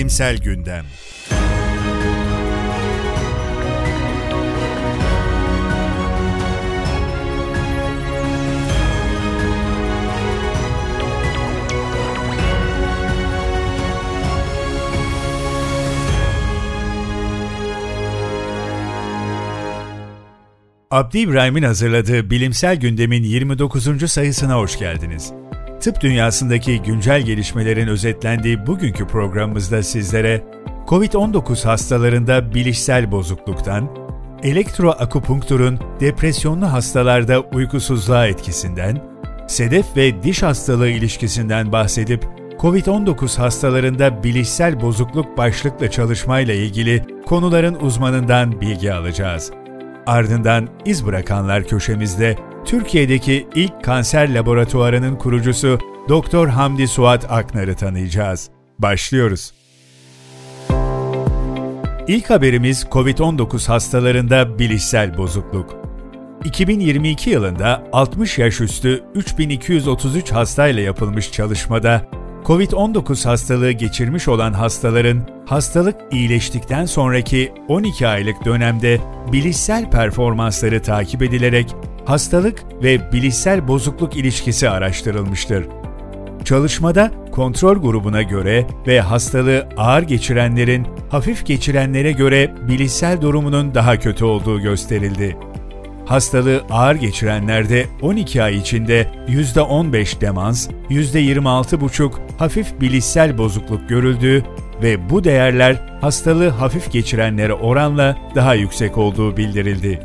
Bilimsel Gündem Abdi İbrahim'in hazırladığı Bilimsel Gündem'in 29. sayısına hoş geldiniz. Tıp dünyasındaki güncel gelişmelerin özetlendiği bugünkü programımızda sizlere COVID-19 hastalarında bilişsel bozukluktan, elektroakupunkturun depresyonlu hastalarda uykusuzluğa etkisinden, sedef ve diş hastalığı ilişkisinden bahsedip COVID-19 hastalarında bilişsel bozukluk başlıklı çalışmayla ilgili konuların uzmanından bilgi alacağız. Ardından iz bırakanlar köşemizde Türkiye'deki ilk kanser laboratuvarının kurucusu Doktor Hamdi Suat Aknar'ı tanıyacağız. Başlıyoruz. İlk haberimiz COVID-19 hastalarında bilişsel bozukluk. 2022 yılında 60 yaş üstü 3233 hastayla yapılmış çalışmada COVID-19 hastalığı geçirmiş olan hastaların hastalık iyileştikten sonraki 12 aylık dönemde bilişsel performansları takip edilerek hastalık ve bilişsel bozukluk ilişkisi araştırılmıştır. Çalışmada kontrol grubuna göre ve hastalığı ağır geçirenlerin hafif geçirenlere göre bilişsel durumunun daha kötü olduğu gösterildi. Hastalığı ağır geçirenlerde 12 ay içinde %15 demans, %26,5 hafif bilişsel bozukluk görüldüğü ve bu değerler hastalığı hafif geçirenlere oranla daha yüksek olduğu bildirildi.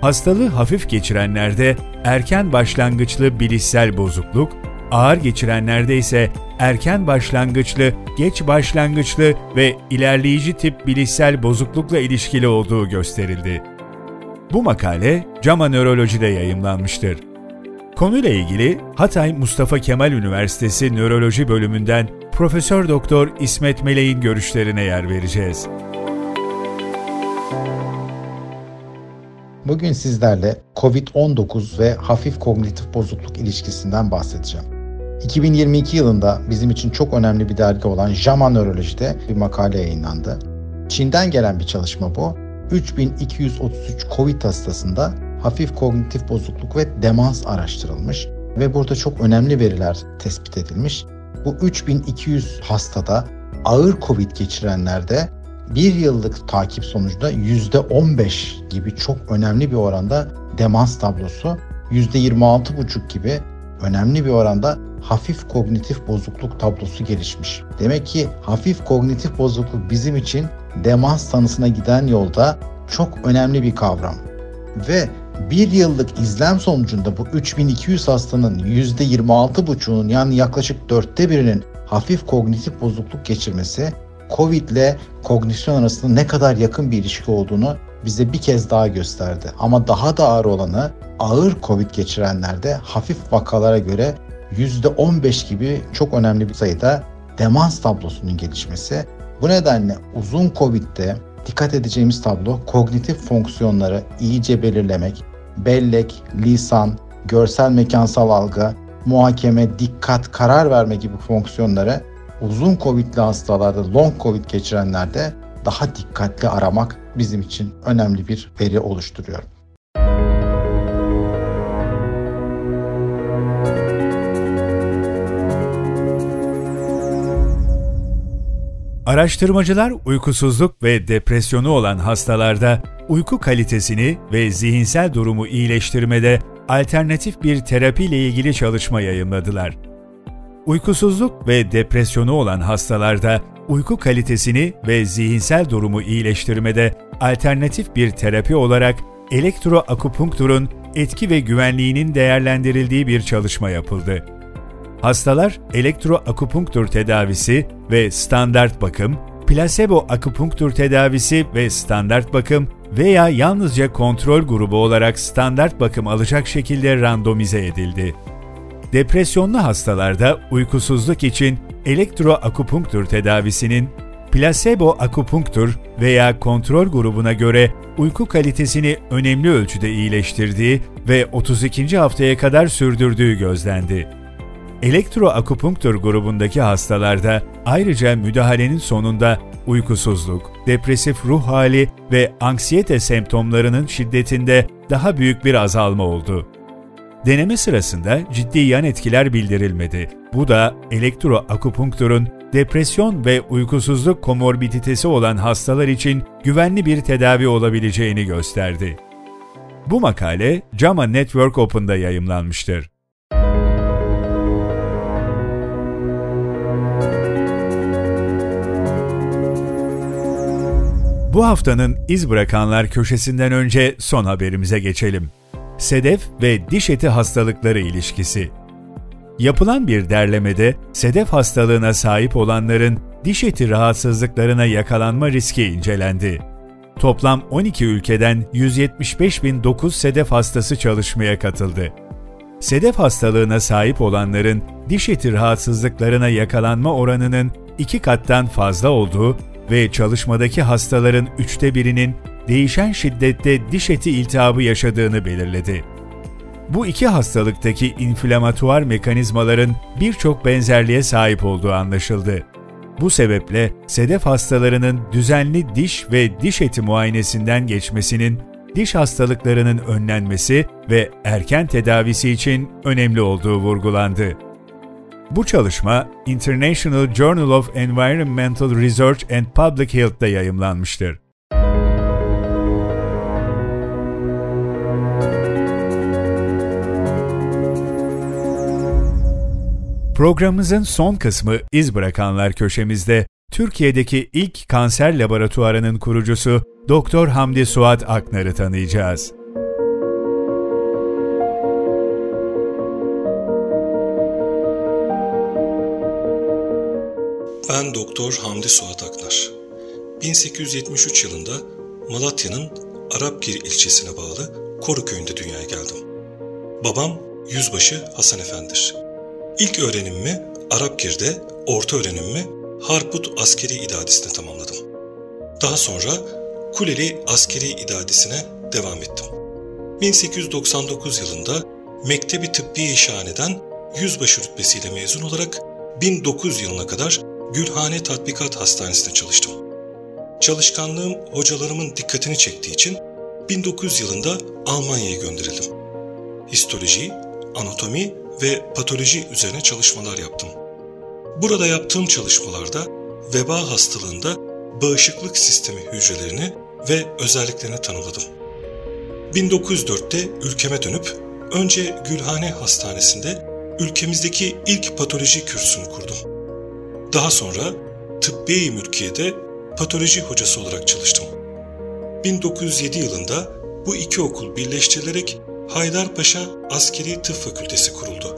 Hastalığı hafif geçirenlerde erken başlangıçlı bilişsel bozukluk, ağır geçirenlerde ise erken başlangıçlı, geç başlangıçlı ve ilerleyici tip bilişsel bozuklukla ilişkili olduğu gösterildi. Bu makale JAMA Nöroloji'de yayımlanmıştır. Konuyla ilgili Hatay Mustafa Kemal Üniversitesi Nöroloji Bölümünden Profesör Doktor İsmet Meleğin görüşlerine yer vereceğiz. Bugün sizlerle COVID-19 ve hafif kognitif bozukluk ilişkisinden bahsedeceğim. 2022 yılında bizim için çok önemli bir dergi olan JAMA Nöroloji'de bir makale yayınlandı. Çin'den gelen bir çalışma bu 3233 COVID hastasında hafif kognitif bozukluk ve demans araştırılmış ve burada çok önemli veriler tespit edilmiş. Bu 3200 hastada ağır COVID geçirenlerde bir yıllık takip sonucunda %15 gibi çok önemli bir oranda demans tablosu, %26,5 gibi önemli bir oranda hafif kognitif bozukluk tablosu gelişmiş. Demek ki hafif kognitif bozukluk bizim için demans tanısına giden yolda çok önemli bir kavram. Ve bir yıllık izlem sonucunda bu 3200 hastanın %26,5'unun yani yaklaşık dörtte birinin hafif kognitif bozukluk geçirmesi COVID ile kognisyon arasında ne kadar yakın bir ilişki olduğunu bize bir kez daha gösterdi. Ama daha da ağır olanı ağır COVID geçirenlerde hafif vakalara göre %15 gibi çok önemli bir sayıda demans tablosunun gelişmesi. Bu nedenle uzun COVID'de dikkat edeceğimiz tablo kognitif fonksiyonları iyice belirlemek, bellek, lisan, görsel mekansal algı, muhakeme, dikkat, karar verme gibi fonksiyonları uzun COVID'li hastalarda, long COVID geçirenlerde daha dikkatli aramak bizim için önemli bir veri oluşturuyor. Araştırmacılar uykusuzluk ve depresyonu olan hastalarda uyku kalitesini ve zihinsel durumu iyileştirmede alternatif bir terapi ile ilgili çalışma yayımladılar. Uykusuzluk ve depresyonu olan hastalarda uyku kalitesini ve zihinsel durumu iyileştirmede alternatif bir terapi olarak elektroakupunkturun etki ve güvenliğinin değerlendirildiği bir çalışma yapıldı. Hastalar elektroakupunktur tedavisi ve standart bakım, plasebo akupunktur tedavisi ve standart bakım veya yalnızca kontrol grubu olarak standart bakım alacak şekilde randomize edildi. Depresyonlu hastalarda uykusuzluk için elektroakupunktur tedavisinin plasebo akupunktur veya kontrol grubuna göre uyku kalitesini önemli ölçüde iyileştirdiği ve 32. haftaya kadar sürdürdüğü gözlendi. Elektroakupunktur grubundaki hastalarda ayrıca müdahalenin sonunda uykusuzluk, depresif ruh hali ve anksiyete semptomlarının şiddetinde daha büyük bir azalma oldu. Deneme sırasında ciddi yan etkiler bildirilmedi. Bu da elektroakupunkturun depresyon ve uykusuzluk komorbiditesi olan hastalar için güvenli bir tedavi olabileceğini gösterdi. Bu makale JAMA Network Open'da yayımlanmıştır. Bu haftanın iz bırakanlar köşesinden önce son haberimize geçelim. Sedef ve diş eti hastalıkları ilişkisi. Yapılan bir derlemede sedef hastalığına sahip olanların diş eti rahatsızlıklarına yakalanma riski incelendi. Toplam 12 ülkeden 175.009 sedef hastası çalışmaya katıldı. Sedef hastalığına sahip olanların diş eti rahatsızlıklarına yakalanma oranının iki kattan fazla olduğu ve çalışmadaki hastaların üçte birinin değişen şiddette diş eti iltihabı yaşadığını belirledi. Bu iki hastalıktaki inflamatuar mekanizmaların birçok benzerliğe sahip olduğu anlaşıldı. Bu sebeple sedef hastalarının düzenli diş ve diş eti muayenesinden geçmesinin diş hastalıklarının önlenmesi ve erken tedavisi için önemli olduğu vurgulandı. Bu çalışma International Journal of Environmental Research and Public Health'ta yayımlanmıştır. Programımızın son kısmı iz bırakanlar köşemizde Türkiye'deki ilk kanser laboratuvarının kurucusu Doktor Hamdi Suat Aknar'ı tanıyacağız. Ben Doktor Hamdi Suat Aknar. 1873 yılında Malatya'nın Arapgir ilçesine bağlı Koru köyünde dünyaya geldim. Babam Yüzbaşı Hasan Efendi'dir. İlk öğrenimimi Arapgir'de, orta öğrenimimi Harput Askeri İdadisi'ne tamamladım. Daha sonra Kuleli Askeri İdadisi'ne devam ettim. 1899 yılında Mektebi Tıbbi İşhane'den yüzbaşı rütbesiyle mezun olarak 1900 yılına kadar Gülhane Tatbikat Hastanesi'nde çalıştım. Çalışkanlığım hocalarımın dikkatini çektiği için 1900 yılında Almanya'ya gönderildim. Histoloji, anatomi ve patoloji üzerine çalışmalar yaptım. Burada yaptığım çalışmalarda veba hastalığında bağışıklık sistemi hücrelerini ve özelliklerini tanımladım. 1904'te ülkeme dönüp önce Gülhane Hastanesi'nde ülkemizdeki ilk patoloji kürsünü kurdum. Daha sonra Tıbbiye-i Mülkiye'de patoloji hocası olarak çalıştım. 1907 yılında bu iki okul birleştirilerek Haydarpaşa Askeri Tıp Fakültesi kuruldu.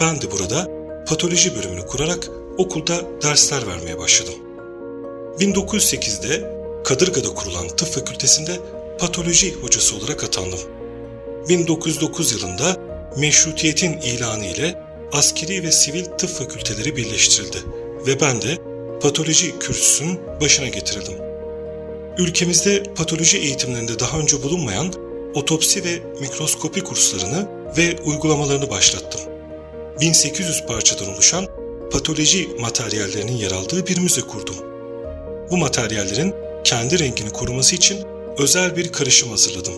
Ben de burada patoloji bölümünü kurarak okulda dersler vermeye başladım. 1908'de Kadırga'da kurulan tıp fakültesinde patoloji hocası olarak atandım. 1909 yılında meşrutiyetin ilanı ile askeri ve sivil tıp fakülteleri birleştirildi ve ben de patoloji kürsüsünün başına getirildim. Ülkemizde patoloji eğitimlerinde daha önce bulunmayan otopsi ve mikroskopi kurslarını ve uygulamalarını başlattım. 1800 parçadan oluşan patoloji materyallerinin yer aldığı bir müze kurdum. Bu materyallerin kendi rengini koruması için özel bir karışım hazırladım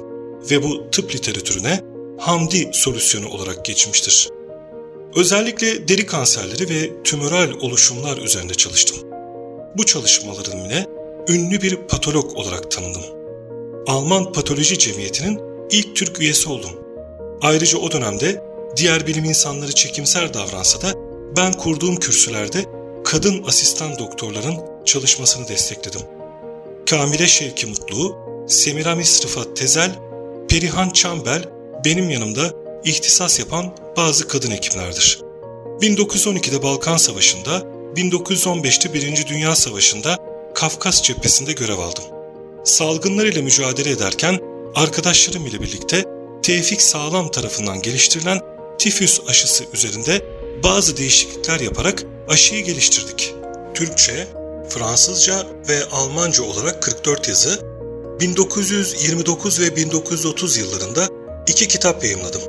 ve bu tıp literatürüne Hamdi solüsyonu olarak geçmiştir. Özellikle deri kanserleri ve tümöral oluşumlar üzerinde çalıştım. Bu çalışmalarım ile ünlü bir patolog olarak tanındım. Alman Patoloji Cemiyeti'nin ilk Türk üyesi oldum. Ayrıca o dönemde diğer bilim insanları çekimser davransa da ben kurduğum kürsülerde kadın asistan doktorların çalışmasını destekledim. Kamile Şevki Mutlu, Semiramis Rıfat Tezel, Perihan Çambel benim yanımda ihtisas yapan bazı kadın hekimlerdir. 1912'de Balkan Savaşı'nda, 1915'te Birinci Dünya Savaşı'nda Kafkas cephesinde görev aldım. Salgınlar ile mücadele ederken arkadaşlarım ile birlikte Tevfik Sağlam tarafından geliştirilen tifüs aşısı üzerinde bazı değişiklikler yaparak aşıyı geliştirdik. Türkçe, Fransızca ve Almanca olarak 44 yazı, 1929 ve 1930 yıllarında iki kitap yayımladım.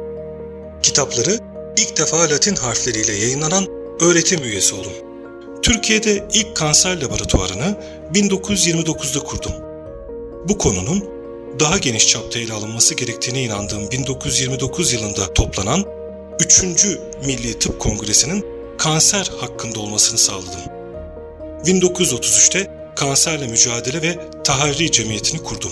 Kitapları ilk defa Latin harfleriyle yayınlanan öğretim üyesi oldum. Türkiye'de ilk kanser laboratuvarını 1929'da kurdum. Bu konunun daha geniş çapta ele alınması gerektiğine inandığım 1929 yılında toplanan 3. Milli Tıp Kongresi'nin kanser hakkında olmasını sağladım. 1933'te Kanserle Mücadele ve Taharri Cemiyeti'ni kurdum.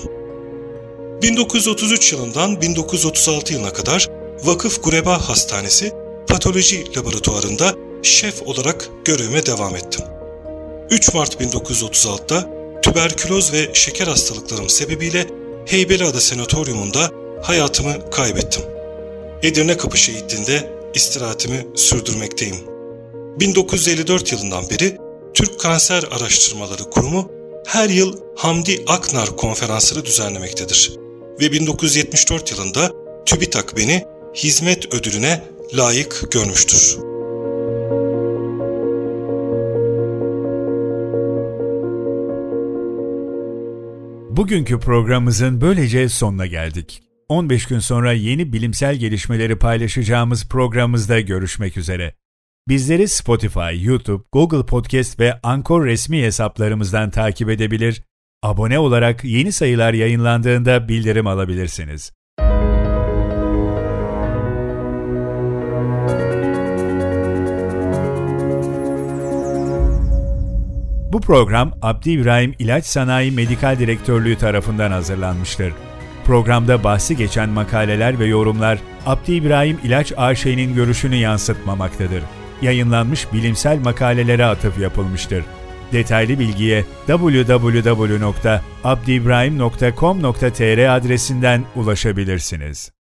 1933 yılından 1936 yılına kadar Vakıf Gureba Hastanesi Patoloji Laboratuvarında şef olarak görevime devam ettim. 3 Mart 1936'da tüberküloz ve şeker hastalıklarım sebebiyle Heybeliada Senatoryumunda hayatımı kaybettim. Edirne Kapı şehitliğinde istirahatimi sürdürmekteyim. 1954 yılından beri Türk Kanser Araştırmaları Kurumu her yıl Hamdi Aknar konferansları düzenlemektedir. Ve 1974 yılında TÜBİTAK beni hizmet ödülüne layık görmüştür. Bugünkü programımızın böylece sonuna geldik. 15 gün sonra yeni bilimsel gelişmeleri paylaşacağımız programımızda görüşmek üzere. Bizleri Spotify, YouTube, Google Podcast ve Anchor resmi hesaplarımızdan takip edebilir, abone olarak yeni sayılar yayınlandığında bildirim alabilirsiniz. Bu program Abdi İbrahim İlaç Sanayi Medikal Direktörlüğü tarafından hazırlanmıştır. Programda bahsi geçen makaleler ve yorumlar Abdi İbrahim İlaç AŞ'nin görüşünü yansıtmamaktadır. Yayınlanmış bilimsel makalelere atıf yapılmıştır. Detaylı bilgiye www.abdiibrahim.com.tr adresinden ulaşabilirsiniz.